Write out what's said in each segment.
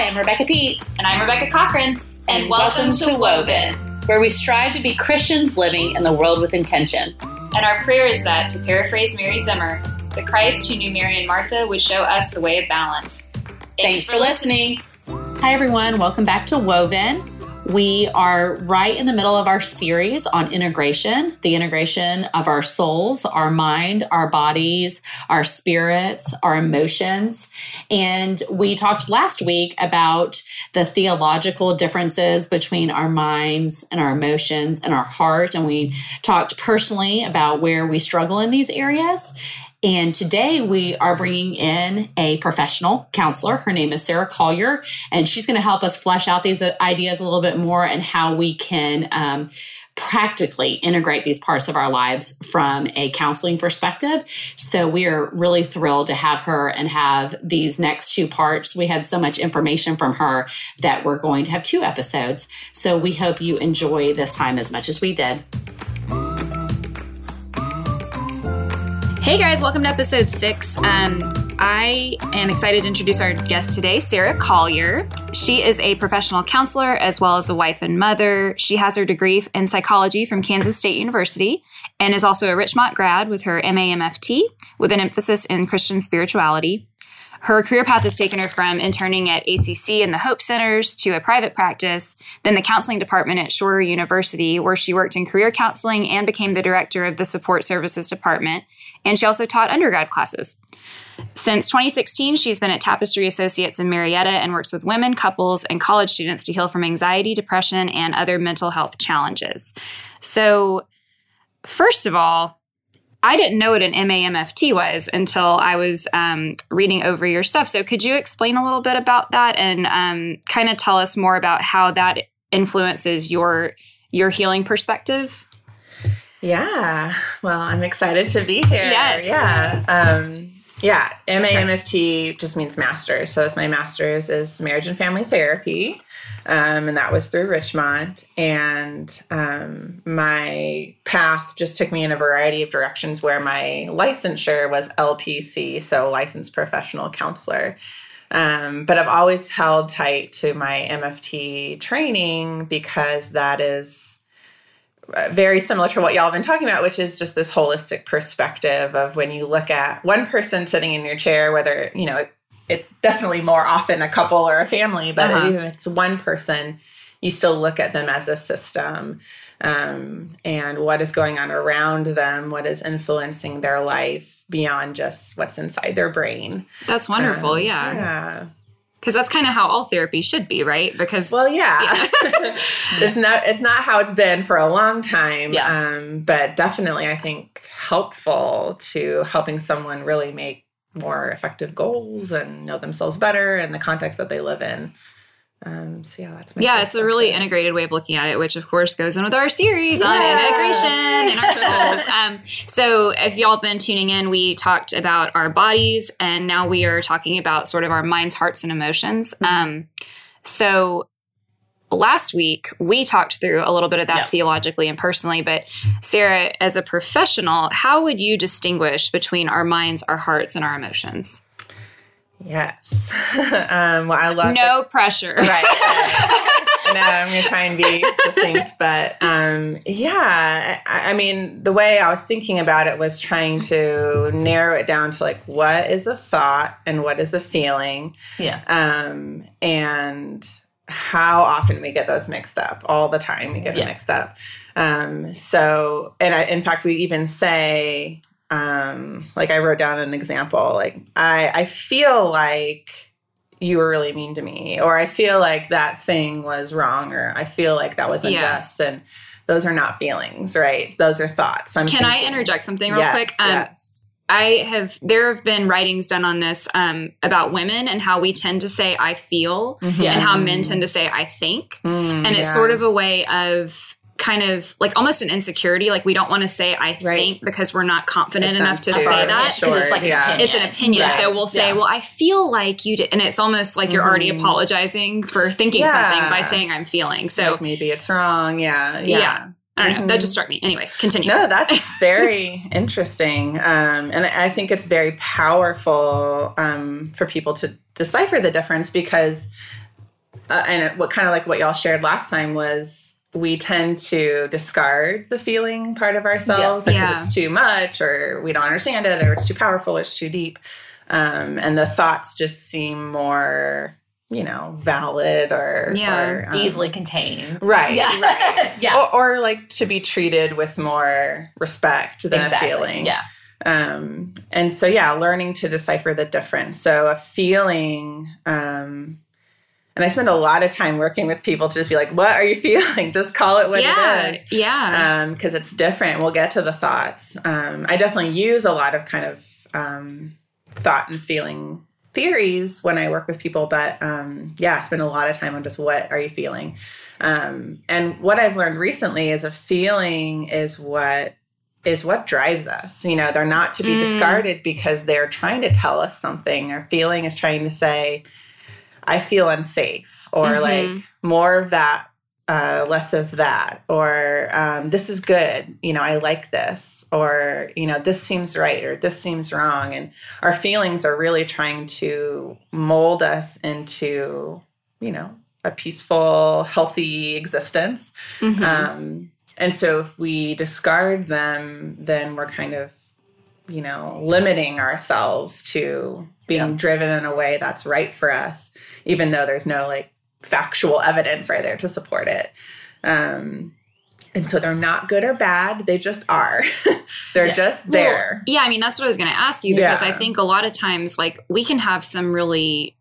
Hi, I'm Rebecca Pete. And I'm Rebecca Cochran. And, and welcome, welcome, to Woven, where we strive to be Christians living in the world with intention. And our prayer is that, to paraphrase Mary Zimmer, the Christ who knew Mary and Martha would show us the way of balance. Thanks, Thanks for listening. Hi, everyone. Welcome back to Woven. We are right in the middle of our series on integration, the integration of our souls, our mind, our bodies, our spirits, our emotions. And we talked last week about the theological differences between our minds and our emotions and our heart. And we talked personally about where we struggle in these areas. And today we are bringing in a professional counselor. Her name is Sarah Collier, and she's going to help us flesh out these ideas a little bit more and how we can um, practically integrate these parts of our lives from a counseling perspective. So we are really thrilled to have her and have these next two parts. We had so much information from her that we're going to have two episodes. So we hope you enjoy this time as much as we did. Hey guys, welcome to episode six. Um, I am excited to introduce our guest today, Sarah Collier. She is a professional counselor as well as a wife and mother. She has her degree in psychology from Kansas State University and is also a Richmont grad with her MAMFT with an emphasis in Christian spirituality. Her career path has taken her from interning at ACC and the Hope Centers to a private practice, then the counseling department at Shorter University, where she worked in career counseling and became the director of the support services department. And she also taught undergrad classes. Since 2016, she's been at Tapestry Associates in Marietta and works with women, couples, and college students to heal from anxiety, depression, and other mental health challenges. So, first of all, I didn't know what an MAMFT was until I was um, reading over your stuff. So, could you explain a little bit about that and um, kind of tell us more about how that influences your your healing perspective? Yeah. Well, I'm excited to be here. Yes. Yeah. Um, yeah. MAMFT just means master's. So, it's my master's is marriage and family therapy um, and that was through Richmont. And um, my path just took me in a variety of directions where my licensure was LPC, so licensed professional counselor. Um, but I've always held tight to my MFT training because that is very similar to what y'all have been talking about, which is just this holistic perspective of when you look at one person sitting in your chair, whether, you know, it's definitely more often a couple or a family, but uh-huh. even if it's one person, you still look at them as a system um, and what is going on around them, what is influencing their life beyond just what's inside their brain. That's wonderful. Um, yeah. Yeah. Because that's kind of how all therapy should be, right? Because well, yeah, yeah. it's not it's not how it's been for a long time. Yeah. Um, but definitely, I think helpful to helping someone really make more effective goals and know themselves better in the context that they live in. Um, so yeah, that's yeah. It's a really integrated way of looking at it, which of course goes in with our series yeah. on integration in our souls. Um, so if y'all have been tuning in, we talked about our bodies, and now we are talking about sort of our minds, hearts, and emotions. Mm-hmm. Um, so last week we talked through a little bit of that theologically and personally but sarah as a professional how would you distinguish between our minds our hearts and our emotions yes. Um, well i love no pressure. Right. No i'm gonna try and be succinct but um, yeah I, I mean the way i was thinking about it was trying to narrow it down to like what is a thought and what is a feeling? Yeah. Um, and how often we get those mixed up. All the time we get yeah. them mixed up. Um, so and I, in fact we even say um, like i wrote down an example like i i feel like you were really mean to me or i feel like that thing was wrong or i feel like that was unjust yes. and those are not feelings right those are thoughts I'm can thinking, i interject something real yes, quick um, yes I have there have been writings done on this um, about women and how we tend to say I feel mm-hmm. and how men tend to say I think. Mm, and it's yeah. sort of a way of kind of like almost an insecurity. Like we don't want to say I right. think because we're not confident enough to say that. Because it's like yeah. It's an opinion. Right. So we'll say, yeah. well, I feel like you did. And it's almost like you're mm-hmm. already apologizing for thinking yeah. something by saying I'm feeling. So like maybe it's wrong. Yeah. Yeah. I don't know. Mm-hmm. That just struck me. Anyway, continue. No, that's very interesting. Um, and I think it's very powerful um, for people to decipher the difference because uh, and what kind of like what y'all shared last time was we tend to discard the feeling part of ourselves Yeah. because Yeah. it's too much or we don't understand it or it's too powerful it's too deep um, and the thoughts just seem more you know valid or Yeah. or, um, Easily contained. right Yeah. right yeah. or, or like to be treated with more respect than exactly. a feeling Yeah. um, and so, yeah, learning to decipher the difference. So, a feeling, um, and I spend a lot of time working with people to just be like, what are you feeling? Just call it what yeah, it is. yeah, Because it's different. We'll get to the thoughts. Um, I definitely use a lot of kind of um, thought and feeling theories when I work with people, but um, yeah, I spend a lot of time on just what are you feeling. Um, and what I've learned recently is a feeling is what is what drives us. You know, they're not to be Mm. discarded because they're trying to tell us something. Our feeling is trying to say, I feel unsafe, or Mhm. like more of that, uh, less of that, or um, this is good. You know, I like this, or, you know, this seems right, or this seems wrong. And our feelings are really trying to mold us into, you know, a peaceful, healthy existence. Mhm. Um, and so if we discard them, then we're kind of, you know, limiting ourselves to being Yeah. driven in a way that's right for us, even though there's no like factual evidence right there to support it. Um, and so they're not good or bad, they just are. they're Yeah. just Well, there. yeah, I mean, that's what I was going to ask you because I think a lot of times, like, we can have some really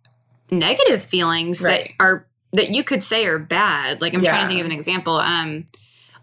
negative feelings Right. that are that you could say are bad. Like, I'm trying to think of an example. Um,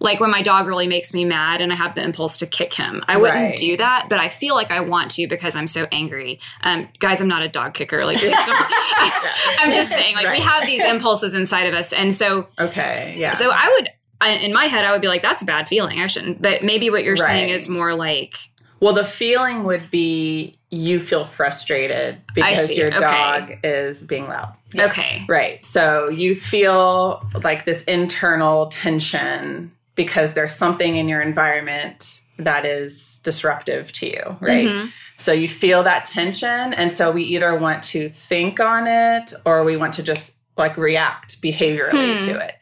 like when my dog really makes me mad and I have the impulse to kick him. I wouldn't Right. do that, but I feel like I want to because I'm so angry. Um, guys, I'm not a dog kicker. Like, I'm just saying, like, we have these impulses inside of us, and so Okay. Yeah. so I would. I, in my head, I would be like, "That's a bad feeling. I shouldn't." But maybe what you're saying is more like, Well, the feeling would be you feel frustrated because your Okay. dog is being loud. Okay. Right. So you feel like this internal tension because there's something in your environment that is disruptive to you, right? Mhm. So you feel that tension. And so we either want to think on it or we want to just like react behaviorally Hmm. to it.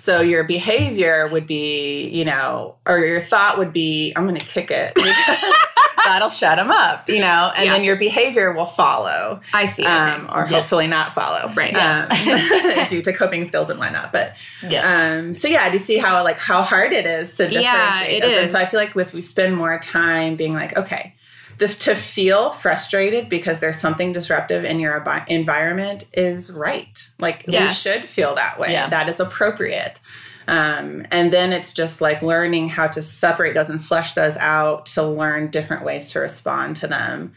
So your behavior would be, you know, or your thought would be, I'm going to kick it that'll shut him up, you know, and Yeah. then your behavior will follow I see. um, okay. or Yes. hopefully not follow, Right. Um, due to coping skills and whatnot. But Yeah. um, so yeah, do you see how like how hard it is to differentiate? Yeah, it those? And so I feel like if we spend more time being like, okay, to feel frustrated because there's something disruptive in your environment is right. Like Yes. we should feel that way. Yeah. That is appropriate. Um, and then it's just like learning how to separate those and flesh those out to learn different ways to respond to them,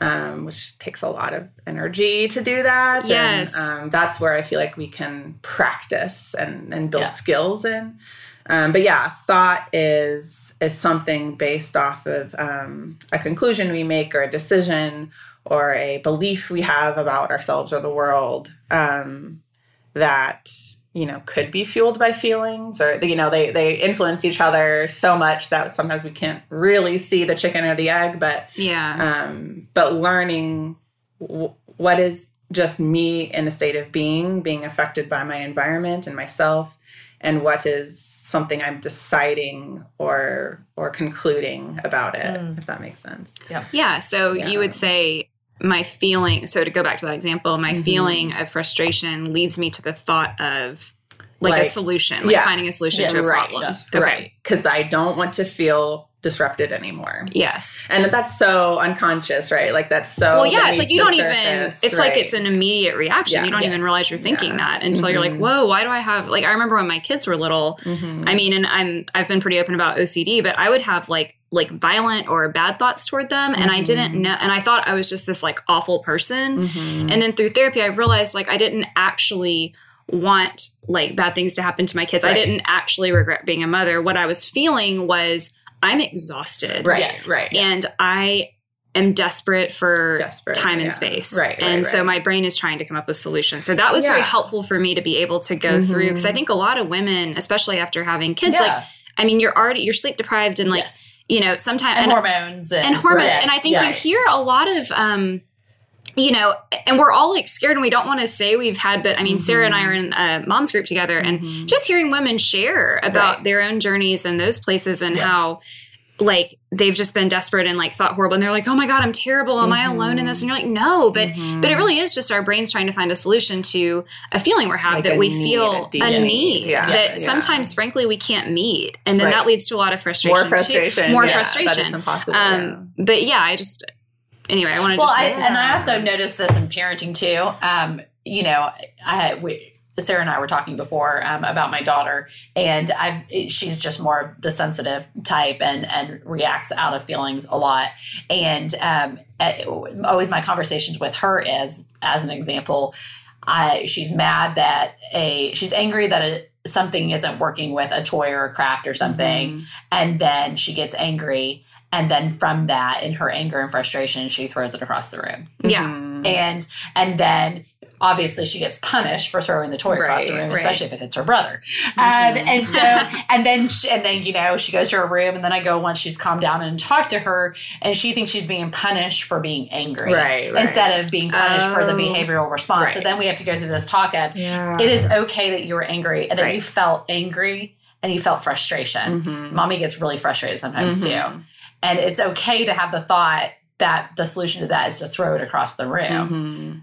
um, which takes a lot of energy to do that. Yes. And, um, that's where I feel like we can practice and, and build Yeah. skills in. Um, but yeah, thought is is something based off of um, a conclusion we make or a decision or a belief we have about ourselves or the world um, that you know could be fueled by feelings or you know they they influence each other so much that sometimes we can't really see the chicken or the egg but yeah. um, but learning w- what is just me in a state of being being affected by my environment and myself and what is something i'm deciding or or concluding about it Mm. if that makes sense yeah. Yeah. So Yeah. you would say my feeling. So to go back to that example, my Mhm. feeling of frustration leads me to the thought of like, a solution, like yeah. finding a solution Yes. to a right problem. Okay. right because i don't want to feel disrupted anymore Yes. and that's so unconscious right like that's so well, yeah, it's like you don't even. surface, It's like it's an immediate reaction. Yeah. you don't even realize you're thinking Yeah. that until you're like, Mhm. "Whoa, why do I have?" Like I remember when my kids were little. Mhm. I mean, and I'm I've been pretty open about OCD, but I would have like like violent or bad thoughts toward them, and I didn't Mhm. know, and I thought I was just this like awful person. Mhm. And then through therapy, I realized like I didn't actually want like bad things to happen to my kids. I didn't actually regret being a mother. What I was feeling was I'm exhausted, right Yes. right and I am desperate for Desperate, time and yeah. space. Right, right, and so my brain is trying to come up with solutions. So that was very helpful for me to be able to go through because I think a lot of women, especially after having kids, Yeah. like I mean, you're already you're sleep deprived and like Yes. you know sometimes and, hormones and, and hormones. Yes. And I think Yeah. you hear a lot of um you know, and we're all like scared and we don't want to say we've had, but I mean, Sarah and I are mm-hmm. in a mom's group together and mm-hmm. just hearing women share about Right. their own journeys and those places and Yeah. how like they've just been desperate and like thought horrible and they're like, oh my God, I'm terrible. Am I mm-hmm. alone in this? And you're like, no, but but it really is just our brains trying to find a solution to a feeling we're having Like that we need, feel a a need. Yeah. that Yeah. sometimes frankly we can't meet. And then Right. that leads to a lot of frustration. More too. frustration. More yeah, frustration. it's impossible. Um, but yeah, I just anyway, I wanted well, to I, just and I also noticed this in parenting too. Um, you know, I had we, Sarah and I were talking before um, about my daughter, and I she's just more the sensitive type and and reacts out of feelings a lot. And um, eh, always my conversations with her is, as an example, I she's mad that a she's angry that a, something isn't working with a toy or a craft or something, and then she gets angry. And then from that, in her anger and frustration, she throws it across the room yeah. Mhm. and and then obviously she gets punished for throwing the toy across the Right, room, right. especially if it hits her brother. Um, and so and then she, and then you know she goes to her room, and then I go once she's calmed down and talk to her, and she thinks she's being punished for being angry, Right, right. Instead of being punished for the Oh. behavioral response. So then we have to go through this talk of Yeah. it is okay that you were angry and that you felt angry and you felt frustration. Mhm. Mommy gets really frustrated sometimes Mhm. too. And it's okay to have the thought that the solution to that is to throw it across the room. Mhm.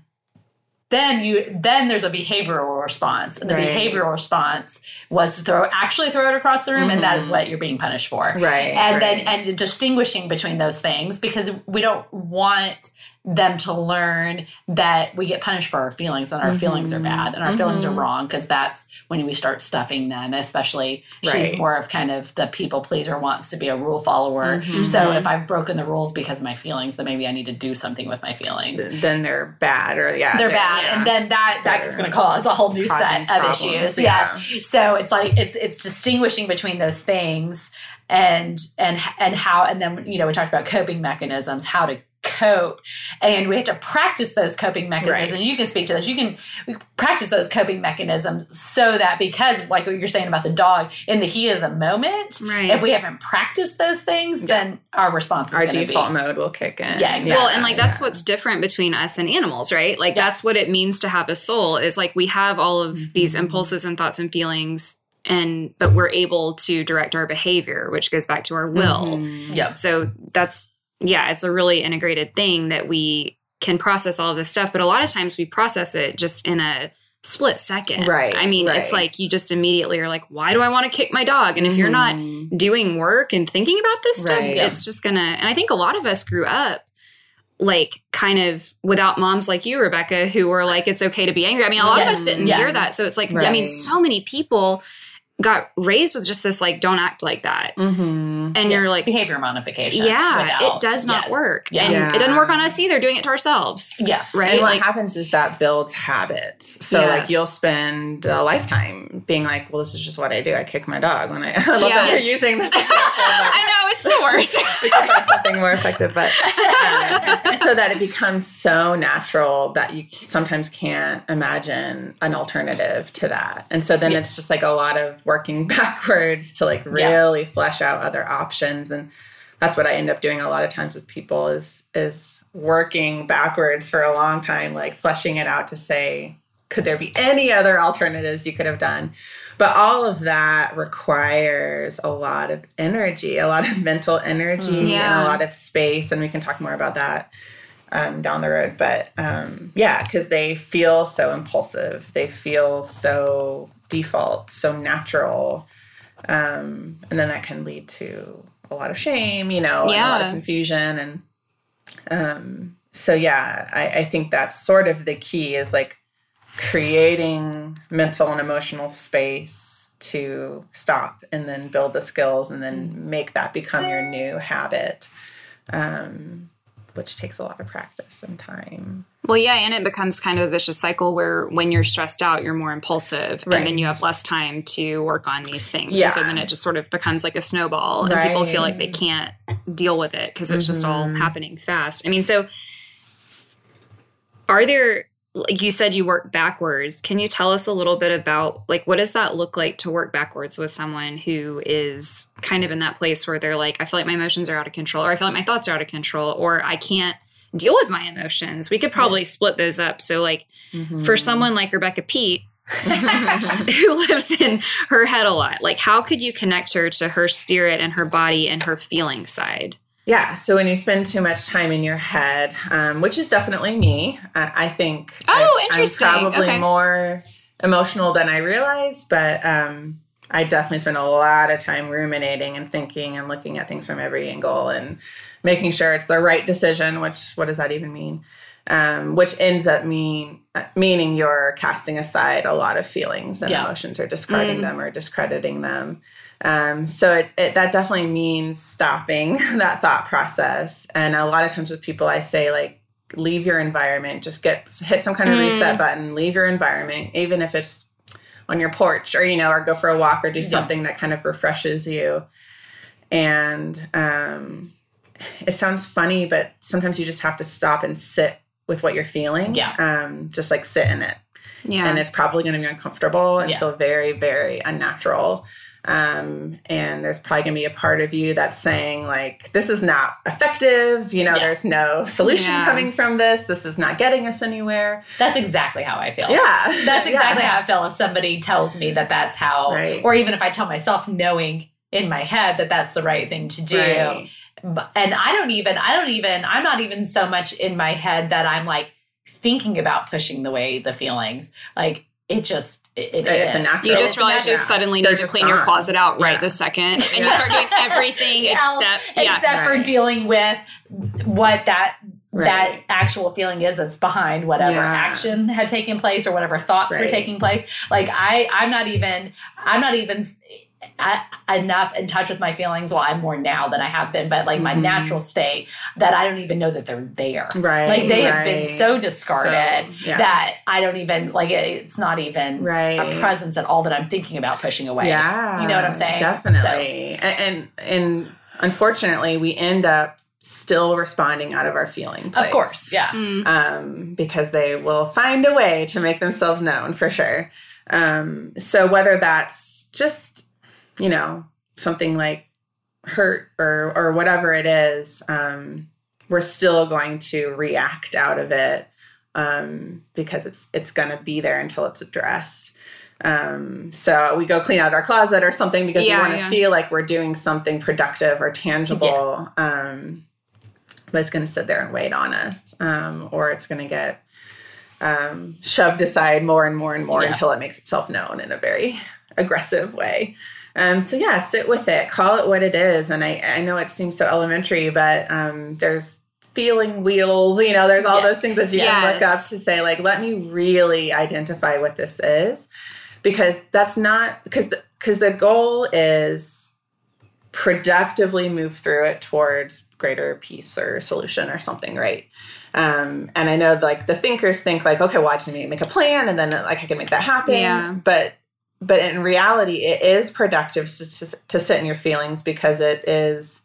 Then you then there's a behavioral response. And the Right. behavioral response was to throw actually throw it across the room and that is what you're being punished for. Mm-hmm. Right. And right. then and distinguishing between those things because we don't want them to learn that we get punished for our feelings and our feelings are bad and our feelings are Mhm. wrong because that's when we start stuffing them especially she's more of kind of the people pleaser wants to be a rule follower Mhm. so if i've broken the rules because of my feelings then maybe i need to do something with my feelings then they're bad or yeah they're bad yeah. and then that that's They're going to cause a whole new set of problems, issues yeah. yes so it's like it's it's distinguishing between those things and and and how and then you know we talked about coping mechanisms how to cope and we have to practice those coping mechanisms Right. you can speak to this you can practice those coping mechanisms so that because like what you're saying about the dog in the heat of the moment Right. if we haven't practiced those things then our response is our default be mode will kick in Yeah, exactly. well, and like that's yeah. what's different between us and animals, right? Like Yeah. that's what it means to have a soul is like we have all of these Mm-hmm. impulses and thoughts and feelings and but we're able to direct our behavior, which goes back to our will. Mhm. yep So that's yeah, it's a really integrated thing that we can process all of this stuff, but a lot of times we process it just in a split second. Right, I mean, right. it's like you just immediately are like, why do I want to kick my dog? And if you're not Mhm. doing work and thinking about this stuff, Right. it's just gonna. And I think a lot of us grew up like kind of without moms like you, Rebecca, who were like, it's okay to be angry. I mean, a lot of us didn't Yeah. hear that. So it's like, I mean, so many people got raised with just this like, don't act like that. Mhm. And you're like, behavior modification yeah, without- it does not yes. work. yeah And Yeah. it doesn't work on us either, doing it to ourselves. yeah Right? And what like, happens is that builds habits. So Yes. like you'll spend a lifetime being like, well, this is just what I do. I kick my dog when I, I love that you're using this example, I know it's the worst. we something more effective, but um, so that it becomes so natural that you sometimes can't imagine an alternative to that. And so then Yeah. it's just like a lot of working backwards to like Yeah. really flesh out other options. And that's what I end up doing a lot of times with people is is working backwards for a long time, like fleshing it out to say, could there be any other alternatives you could have done? But all of that requires a lot of energy, a lot of mental energy, and Yeah. a lot of space. And we can talk more about that um, down the road. But um, yeah, because they feel so impulsive, they feel so default, so natural. Um, and then that can lead to a lot of shame, you know, and a lot of confusion. And um, so, yeah, I, I think that's sort of the key is like creating mental and emotional space to stop and then build the skills and then make that become your new habit um, which takes a lot of practice and time Well, yeah, and it becomes kind of a vicious cycle where when you're stressed out, you're more impulsive, and then you have less time to work on these things. Yeah. And so then it just sort of becomes like a snowball, and people feel like they can't deal with it because it's just all Mhm. happening fast. I mean, so are there? Like you said, you work backwards. Can you tell us a little bit about like what does that look like to work backwards with someone who is kind of in that place where they're like, I feel like my emotions are out of control, or I feel like my thoughts are out of control, or I can't deal with my emotions. We could probably Yes. split those up. So, like, Mm-hmm. for someone like Rebecca Pete, who lives in her head a lot, like, how could you connect her to her spirit and her body and her feeling side? Yeah. So when you spend too much time in your head, um, which is definitely me, I, I think. Oh, I- interesting. I'm probably Okay. more emotional than I realize, but um, I definitely spend a lot of time ruminating and thinking and looking at things from every angle and making sure it's the right decision. Which what does that even mean? Um, which ends up mean uh, meaning you're casting aside a lot of feelings and Yeah. emotions or discarding them or discrediting them. Um, so it, it that definitely means stopping that thought process. And a lot of times with people, I say like leave your environment, just get hit some kind of reset button, leave your environment, even if it's on your porch or you know, or go for a walk or do something that kind of refreshes you. And um, it sounds funny, but sometimes you just have to stop and sit with what you're feeling. Yeah. Um, just like sit in it Yeah. and it's probably going to be uncomfortable and Yeah. feel very very unnatural um, and there's probably going to be a part of you that's saying like this is not effective you know Yeah. there's no solution Yeah. coming from this this is not getting us anywhere That's exactly how I feel. yeah That's exactly Yeah. how I feel if somebody tells me that that's how, Right. or even if I tell myself knowing in my head that that's the right thing to do. Right. And I don't even, I don't even, I'm not even so much in my head that I'm like thinking about pushing the way the feelings. Like it just, it, it It's a natural- you just realize you suddenly They're need to just clean your closet out right Yeah. this second, and you start doing everything Yeah, except yeah. except for dealing with what that that actual feeling is that's behind whatever Yeah. action had taken place or whatever thoughts were taking place. Like i i'm not even i'm not even I, enough in touch with my feelings well i'm more now than i have been but like my Mhm. natural state that i don't even know that they're there right like they have been so discarded So, yeah. that i don't even like it, it's not even right a presence at all that i'm thinking about pushing away Yeah, You know what I'm saying? Definitely. And, and and unfortunately, we end up still responding out of our feeling. of course yeah Mm. um, because they will find a way to make themselves known for sure. Um, so whether that's just you know something like hurt or or whatever it is, um, we're still going to react out of it um, because it's it's going to be there until it's addressed. Um, so we go clean out our closet or something because Yeah, we want to yeah. feel like we're doing something productive or tangible. Yes. Um, but it's going to sit there and wait on us, um, or it's going to get um, shoved aside more and more and more Yeah. until it makes itself known in a very aggressive way. Um, so yeah, sit with it, call it what it is. And I, I know it seems so elementary, but um, there's feeling wheels, you know, there's all Yes. those things that you can look up to say, like, let me really identify what this is. Because that's not because the, because the goal is productively move through it towards greater peace or solution or something, right? Um, and I know like the thinkers think like, okay, well, I just need to make a plan and then like I can make that happen. Yeah. But but in reality, it is productive to, to, sit in your feelings because it is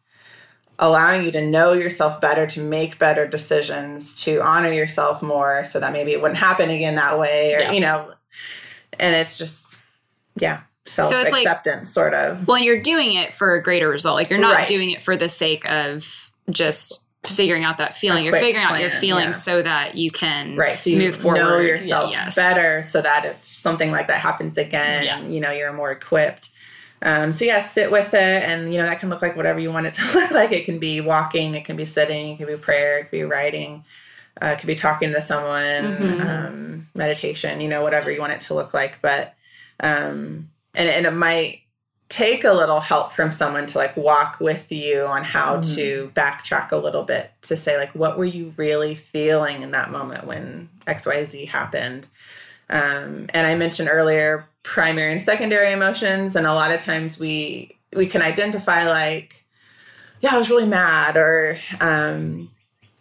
allowing you to know yourself better, to make better decisions, to honor yourself more, so that maybe it wouldn't happen again that way, or Yeah. you know. And it's just, yeah, self it's like- acceptance, sort of. Well, and you're doing it for a greater result. Like you're not Right. doing it for the sake of just figuring out that feeling. You're figuring out your plan, feelings yeah. so that you can right so you move forward. know yourself Yes. better so that if something like that happens again Yes. you know you're more equipped um, so yeah sit with it and you know that can look like whatever you want it to look like it can be walking it can be sitting it can be prayer it can be writing uh, it could be talking to someone Mhm. um, meditation you know whatever you want it to look like but um, and, and it might take a little help from someone to like walk with you on how Mhm. to backtrack a little bit to say like what were you really feeling in that moment when xyz happened um, and i mentioned earlier primary and secondary emotions and a lot of times we we can identify like yeah i was really mad or um,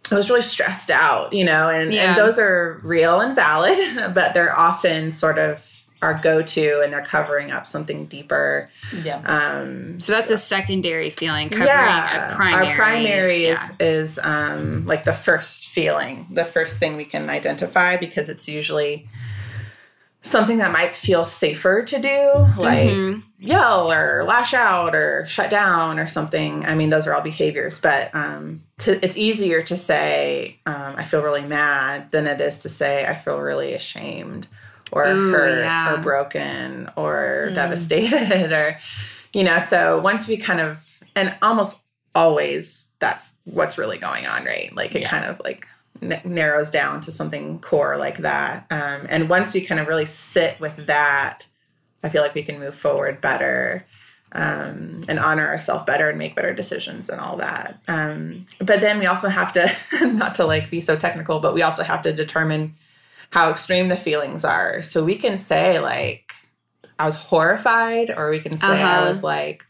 I was really stressed out, you know, and, Yeah. and those are real and valid, but they're often sort of our go to and they're covering up something deeper. yeah Um, So that's a secondary feeling covering a primary. Our primary is yeah. is um, like the first feeling, the first thing we can identify because it's usually something that might feel safer to do, like Mhm. yell or lash out or shut down or something. I mean, those are all behaviors, but um, to, it's easier to say, um, I feel really mad than it is to say, I feel really ashamed or Ooh, hurt yeah. or broken or devastated or, you know, so once we kind of, and almost always that's what's really going on, right? Like it Yeah. kind of like n- narrows down to something core like that. Um, and once we kind of really sit with that, I feel like we can move forward better um, and honor ourselves better and make better decisions and all that. Um, but then we also have to, not to like be so technical, but we also have to determine how extreme the feelings are. So we can say, like, I was horrified, or we can say I Uh-huh. was like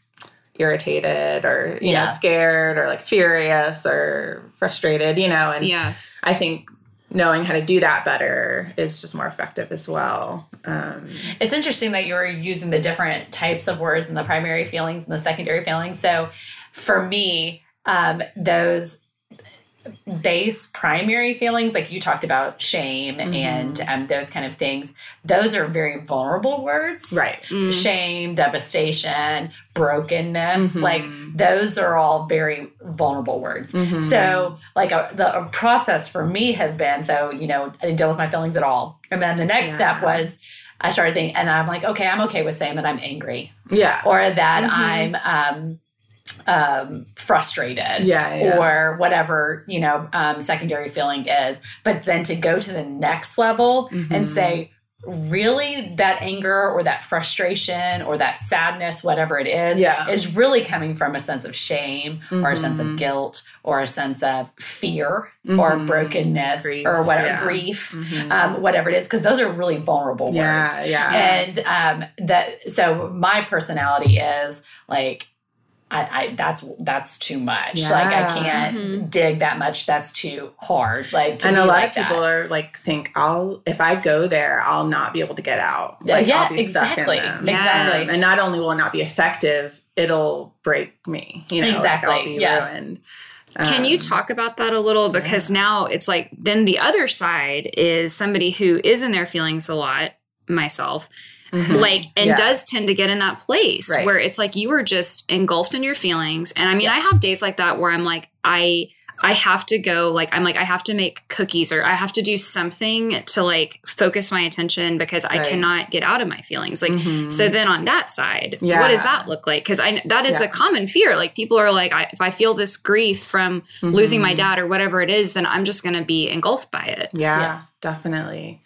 irritated or, you Yeah. know, scared or like furious or frustrated, you know, and Yes. I think knowing how to do that better is just more effective as well. Um, It's interesting that you're using the different types of words and the primary feelings and the secondary feelings. So for me, um, those base primary feelings, like you talked about shame Mm-hmm. and um, those kind of things, those are very vulnerable words. right. Mm. Shame, devastation, brokenness, Mhm. like those are all very vulnerable words. Mhm. So, like a, the a process for me has been so you know I didn't deal with my feelings at all, and then the next step was I started thinking, and I'm like, okay, I'm okay with saying that I'm angry Yeah. or that Mhm. I'm um, um, frustrated. Yeah. yeah. Or whatever you know, um, secondary feeling is, but then to go to the next level Mhm. and say, really, that anger or that frustration or that sadness, whatever it is, Yeah. is really coming from a sense of shame or a sense of Mhm. guilt or a sense of fear or Mhm. brokenness Grief, or whatever yeah. grief, Mhm. um, whatever it is, because those are really vulnerable words. yeah. Yeah. And um, that so my personality is like. I, I that's that's too much. Like I can't Mhm. dig that much. That's too hard. Like to and a lot like of people that. are like think I'll if I go there I'll not be able to get out. Like yeah, I'll be stuck exactly, in them. exactly. Um, and not only will it not be effective, it'll break me. You know, like, Exactly, I'll be yeah. ruined. Can you Um, talk about that a little? Because now it's like, then the other side is somebody who is in their feelings a lot, myself, mhm. like, and Yeah. does tend to get in that place Right. where it's like you are just engulfed in your feelings. And I mean, Yeah. I have days like that where I'm like, I. I have to go like I'm like I have to make cookies or I have to do something to like focus my attention because I Right. cannot get out of my feelings. Like Mhm. so then on that side, Yeah. what does that look like? Because I that is Yeah. a common fear. Like people are like, I, if I feel this grief from losing my Mhm. dad or whatever it is, then I'm just going to be engulfed by it. Yeah, Yeah. definitely.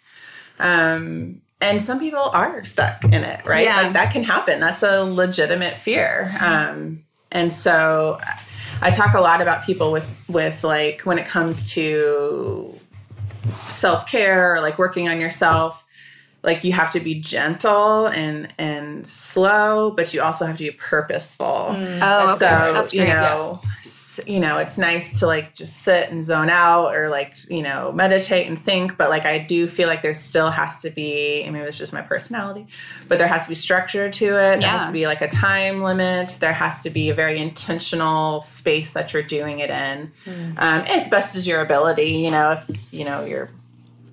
Um, and some people are stuck in it, right? Yeah. Like that can happen. That's a legitimate fear. Um, and so I talk a lot about people with with like when it comes to self care or like working on yourself. Like you have to be gentle and and slow, but you also have to be purposeful. Oh, So That's you great. know, you know, it's nice to like just sit and zone out or like you know meditate and think. But like I do feel like there still has to be. I mean, it's just my personality, but there has to be structure to it. There Yeah. has to be like a time limit. There has to be a very intentional space that you're doing it in, um, as best as your ability. You know, if you know you're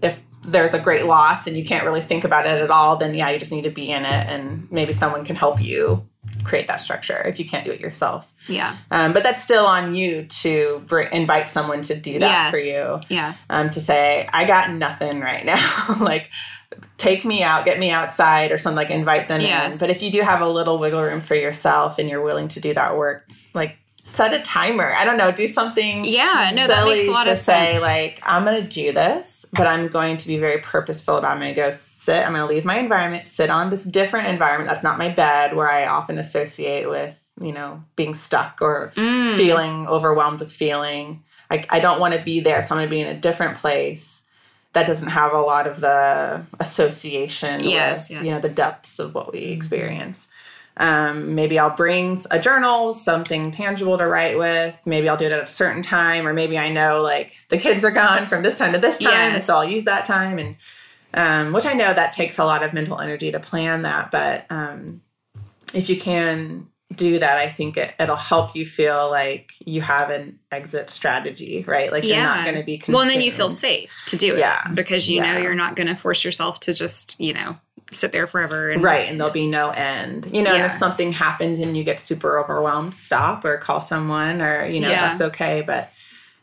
if there's a great loss and you can't really think about it at all, then yeah, you just need to be in it, and maybe someone can help you create that structure if you can't do it yourself. Yeah. Um, but that's still on you to br- invite someone to do that Yes. for you. Yes. Um, to say, I got nothing right now. like, take me out, get me outside, or something like invite them Yes. in. But if you do have a little wiggle room for yourself and you're willing to do that work, like set a timer. I don't know, do something. Yeah. No, that makes a lot to of say sense. like I'm gonna do this, but I'm going to be very purposeful about. it. I'm gonna go sit. I'm gonna leave my environment, sit on this different environment that's not my bed, where I often associate with you know being stuck or Mm. feeling overwhelmed with feeling. I, I don't want to be there, so I'm gonna be in a different place that doesn't have a lot of the association Yes, with yes. you know the depths of what we experience. Um, maybe I'll bring a journal, something tangible to write with. Maybe I'll do it at a certain time, or maybe I know like the kids are gone from this time to this time, Yes. so I'll use that time. And um, which I know that takes a lot of mental energy to plan that, but um, if you can do that, I think it, it'll help you feel like you have an exit strategy, right? Like you're not going to be Well, and then you feel safe to do it. Yeah. Because you know you're not going to force yourself to just, you know, sit there forever. And, right and there'll be no end you know and if something happens and you get super overwhelmed stop or call someone or you know Yeah. that's okay but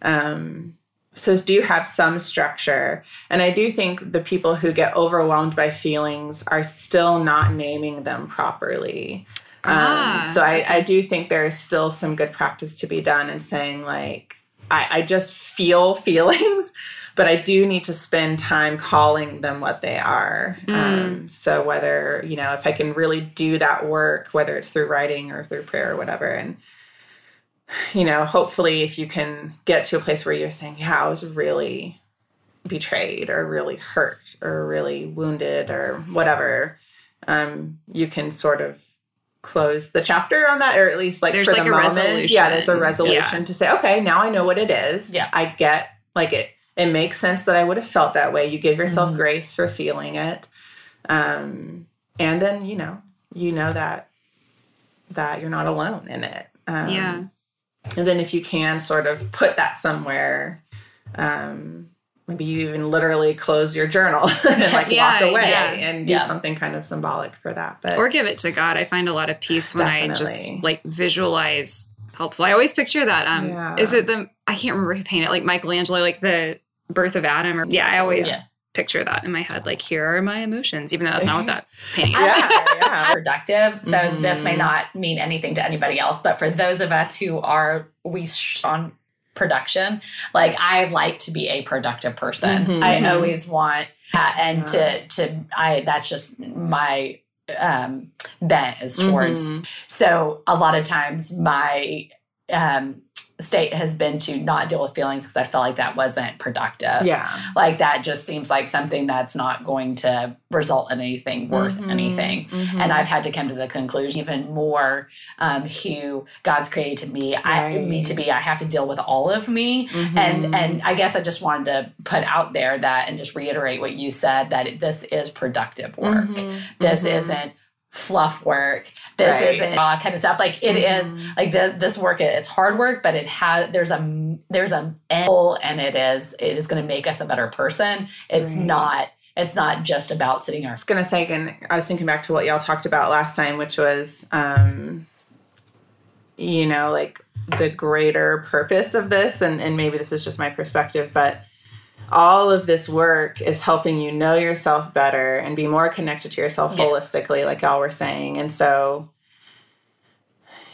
um so do you have some structure and i do think the people who get overwhelmed by feelings are still not naming them properly Ah, um, so I, I do think there is still some good practice to be done in saying like I, I just feel feelings but i do need to spend time calling them what they are um, so whether you know if i can really do that work whether it's through writing or through prayer or whatever and you know hopefully if you can get to a place where you're saying yeah i was really betrayed or really hurt or really wounded or whatever um, you can sort of close the chapter on that or at least like There's for like the a moment resolution. yeah there's a resolution Yeah. to say okay now i know what it is Yeah. i get like it it makes sense that i would have felt that way you give yourself Mm-hmm. grace for feeling it um and then you know you know that that you're not alone in it um Yeah. and then if you can sort of put that somewhere, um, maybe you even literally close your journal and like Yeah, walk away yeah. and do Yeah. something kind of symbolic for that. But Or give it to God. I find a lot of peace when I just like visualize helpful. I always picture that. Um, is it the I can't remember who painted it, like Michelangelo, like the birth of Adam, or yeah, I always Yeah. picture that in my head. Like here are my emotions, even though that's not what that painting is. yeah, yeah. productive. So Mhm. this may not mean anything to anybody else, but for those of us who are we sh- on production, like I like to be a productive person. Mhm. I always want uh, and to to I that's just my um bent is towards Mhm. so a lot of times my um state has been to not deal with feelings because I felt like that wasn't productive yeah. like that just seems like something that's not going to result in anything worth Mhm. anything Mhm. and i've had to come to the conclusion even more um, who god's created me i Right. me to be i have to deal with all of me Mhm. and and i guess i just wanted to put out there that and just reiterate what you said that this is productive work Mhm. this Mhm. isn't fluff work this Right. isn't that kind of stuff like it is Mhm. like the, this work it's hard work but it has there's a there's a end goal and it is it is going to make us a better person it's Right. not it's not just about sitting our I was gonna say again, I was thinking back to what y'all talked about last time, which was um you know, like the greater purpose of this, and, and maybe this is just my perspective, but all of this work is helping you know yourself better and be more connected to yourself Yes. holistically, like y'all were saying. And so,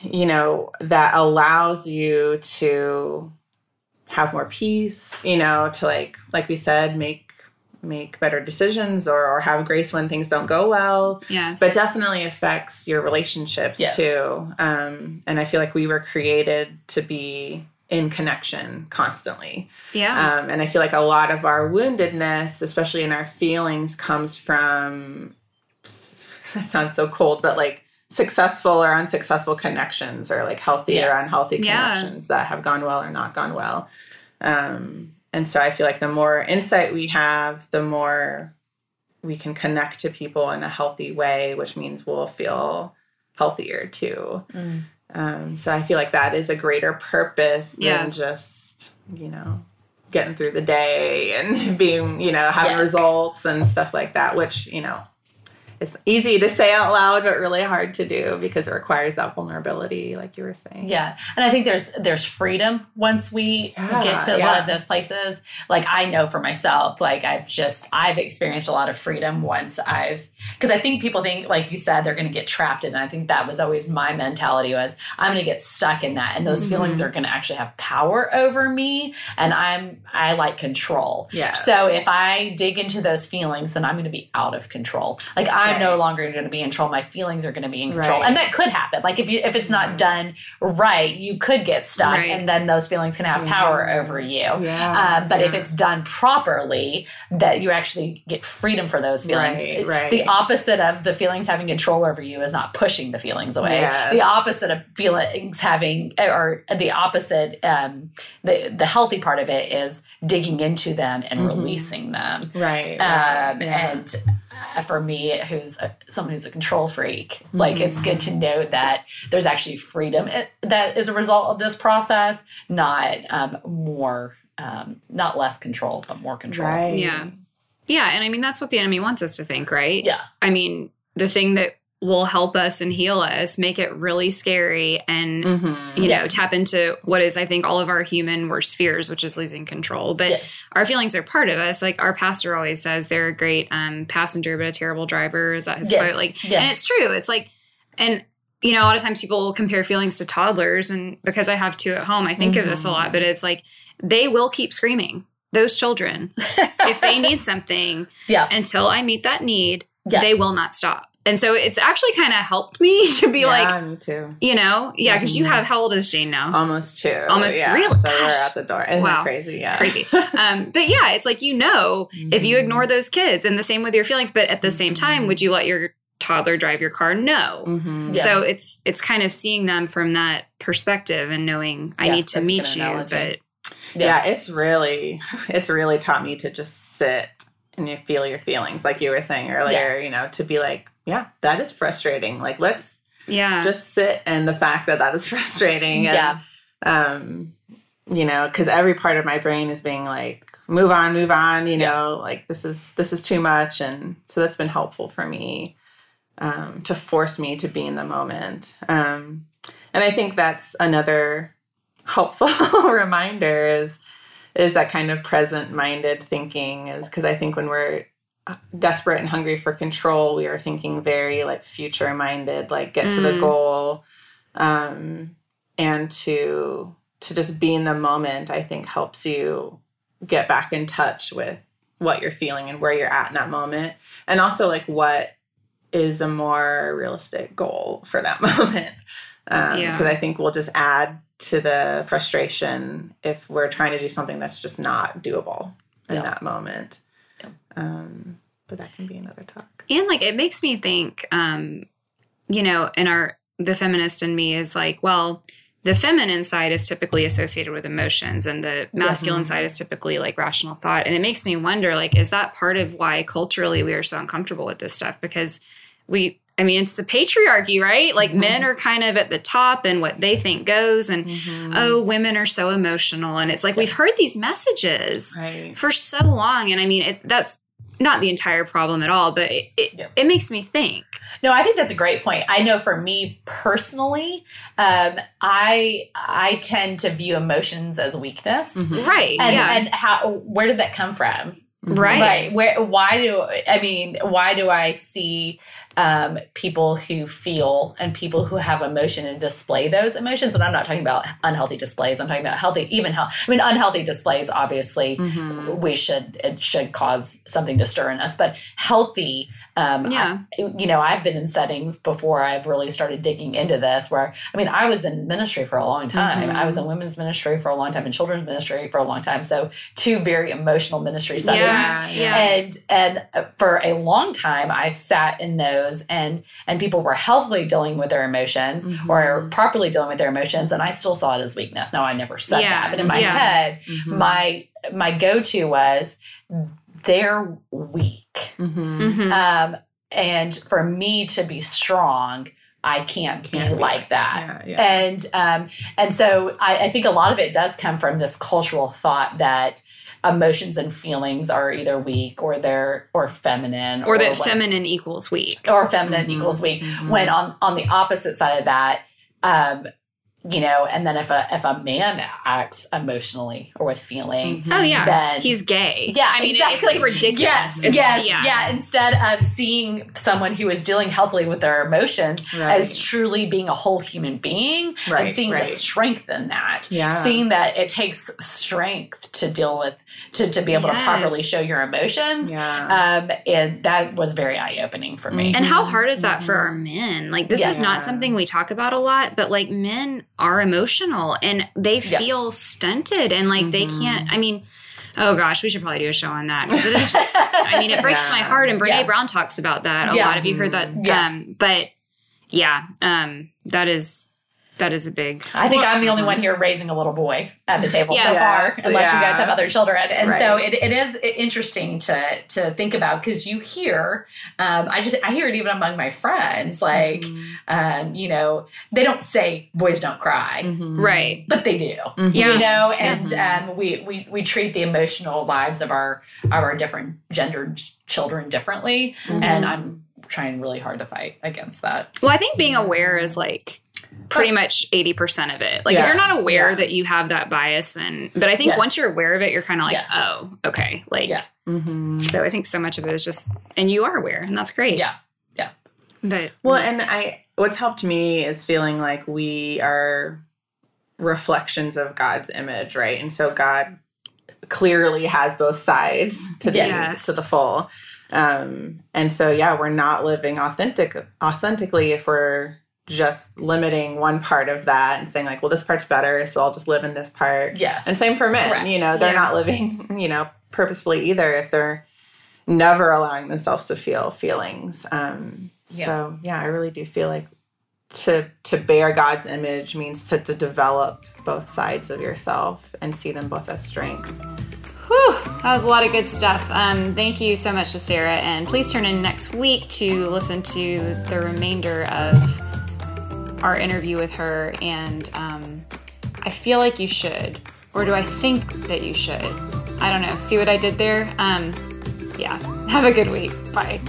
you know, that allows you to have more peace, you know, to like, like we said, make make better decisions or, or have grace when things don't go well Yes. but definitely affects your relationships Yes. too um, and i feel like we were created to be in connection constantly yeah. um, and i feel like a lot of our woundedness especially in our feelings comes from that sounds so cold but like successful or unsuccessful connections or like healthy or Yes. unhealthy Yeah. connections that have gone well or not gone well um, and so i feel like the more insight we have the more we can connect to people in a healthy way which means we'll feel healthier too Mm. Um, so i feel like that is a greater purpose than just you know getting through the day and being you know having Yes. results and stuff like that which you know is easy to say out loud but really hard to do because it requires that vulnerability like you were saying Yeah, and I think there's there's freedom once we Yeah, get to a lot of those places. Like I know for myself, like I've just I've experienced a lot of freedom once I've because I think people think like you said they're going to get trapped in. it. I think that was always my mentality was I'm going to get stuck in that, and those feelings Mm-hmm. are going to actually have power over me, and I'm I like control. Yeah. So if I dig into those feelings, then I'm going to be out of control. Like I'm no longer going to be in control. My feelings are going to be in control, Right. and that could happen. Like if you if it's not done right, you could get stuck, Right. and then those feelings can have power over you. Yeah, Uh, but if it's done properly, that you actually get freedom for those feelings. Right. The opposite of the feelings having control over you is not pushing the feelings away. Yes. The opposite of feelings having, or the opposite, um, the the healthy part of it is digging into them and releasing them. right, Um, yeah. And for me, who's a, someone who's a control freak, like it's good to know that there's actually freedom i- that is a result of this process, not um, more, um, not less control, but more control. Right. Yeah. Yeah, and I mean that's what the enemy wants us to think, right? Yeah. I mean, the thing that will help us and heal us, make it really scary and Mm-hmm. you know, tap into what is I think all of our human worst fears, which is losing control. But Yes. our feelings are part of us. Like our pastor always says they're a great um passenger but a terrible driver. Is that his Yes. quote? Like and it's true. It's like and you know, a lot of times people compare feelings to toddlers and because I have two at home, I think of this a lot, but it's like they will keep screaming. Those children, if they need something, Yeah. until I meet that need, Yes. they will not stop. And so it's actually kind of helped me to be yeah, like, me too. you know, yeah, because you have how old is Jane now? Almost two. Almost- yeah. really? So we're Gosh. at the door. Isn't Wow. crazy? Yeah. Crazy. um, but yeah, it's like you know, if you Mhm. ignore those kids, and the same with your feelings. But at the same time, would you let your toddler drive your car? No. Mhm. Yeah. So it's it's kind of seeing them from that perspective and knowing I Yeah, need to meet you, analogy. but Yeah. it's really, it's really taught me to just sit and you feel your feelings, like you were saying earlier. You know, to be like, yeah, that is frustrating. Like, let's yeah, just sit in the fact that that is frustrating. And, Yeah. um, you know, because every part of my brain is being like, move on, move on. You know, like this is this is too much, and so that's been helpful for me um, to force me to be in the moment. Um, and I think that's another helpful reminder is is that kind of present minded thinking is because I think when we're uh, desperate and hungry for control, we are thinking very like future minded, like get to the Mm. goal, um, and to to just be in the moment. I think helps you get back in touch with what you're feeling and where you're at in that moment, and also like what is a more realistic goal for that moment. Because Yeah. I think we'll just add to the frustration if we're trying to do something that's just not doable in Yeah. that moment. Yeah. Um, but that can be another talk. and like it makes me think um you know in our the feminist in me is like well the feminine side is typically associated with emotions and the masculine side is typically like rational thought and it makes me wonder like is that part of why culturally we are so uncomfortable with this stuff because we i mean it's the patriarchy right like men are kind of at the top and what they think goes and oh women are so emotional and it's like we've heard these messages Right. for so long and i mean it, that's not the entire problem at all but it, it, Yeah. it makes me think No, I think that's a great point. I know for me personally, um, I I tend to view emotions as weakness, Mhm. right and yeah and how where did that come from? right Where why do I mean why do I see um, people who feel and people who have emotion and display those emotions? And I'm not talking about unhealthy displays. I'm talking about healthy, even health. I mean, unhealthy displays. Obviously, Mhm. we should it should cause something to stir in us, but healthy. Um, Yeah. I- you know, I've been in settings before I've really started digging into this. Where I mean, I was in ministry for a long time. Mhm. I was in women's ministry for a long time, and children's ministry for a long time. So two very emotional ministry settings yeah Yeah, yeah and and uh, for a long time i sat in those and and people were healthily dealing with their emotions Mhm. or properly dealing with their emotions and i still saw it as weakness now i never said Yeah, that but in my yeah. head Mhm. my my go-to was they're weak Mhm. Mhm. um and for me to be strong i can't, Can't be be like that Yeah, yeah. and um, and so I, I think a lot of it does come from this cultural thought that emotions and feelings are either weak or they're or feminine or that what- feminine equals weak or feminine Mhm, equals weak. mhm. When on on the opposite side of that, um, you know, and then if a if a man acts emotionally or with feeling, Mhm. oh yeah then he's gay yeah, i mean exactly. it's like ridiculous Yes, It's- yes, yeah. yeah. Instead of seeing someone who is dealing healthily with their emotions Right. as truly being a whole human being Right, and seeing right. the strength in that. Yeah. Seeing that it takes strength to deal with to, to be able Yes. to properly show your emotions. Yeah. Um, and that was very eye opening for me. And how hard is that for Mhm. our men? Like, this Yes. is not something we talk about a lot, but like, men are emotional and they Yeah. feel stunted and like they Mhm. can't. I mean, oh gosh, we should probably do a show on that because it is just, I mean, it breaks my heart. And Brene Yeah. Brown talks about that a Yeah. lot. Have you heard that? Yeah. Um, but yeah, um, that is That is a big. I think I'm the only one here raising a little boy at the table Yes. so far, Yes, unless you guys have other children. And so it, it is interesting to to think about because you hear, um, I just I hear it even among my friends, like, Mm-hmm. um, you know, they don't say boys don't cry, Mm-hmm. Right. but they do. Yeah. You know, and um, we, we we treat the emotional lives of our of our different gendered children differently, Mm-hmm. and I'm trying really hard to fight against that. Well, I think being aware is like pretty much 80% of it. Like if you're not aware yeah. that you have that bias then but I think Yes. once you're aware of it you're kind of like, Yes. "Oh, okay." Like Yeah. Mm-hmm. so I think so much of it is just and you are aware and that's great. Yeah, yeah. But Well, and I what's helped me is feeling like we are reflections of God's image, right? And so God clearly has both sides to the Yes. to the full. Um, and so yeah, we're not living authentic authentically if we're just limiting one part of that and saying like, well, this part's better, so I'll just live in this part. Yes. And same for men. Correct. You know, they're not living, you know, purposefully either if they're never allowing themselves to feel feelings. Um, Yeah. So yeah, I really do feel like to to bear God's image means to, to develop both sides of yourself and see them both as strength. Whew, that was a lot of good stuff. Um, thank you so much to Sarah, and please turn in next week to listen to the remainder of our interview with her. And um, I feel like you should, or do I think that you should? I don't know. See what I did there? Um, yeah. Have a good week. Bye.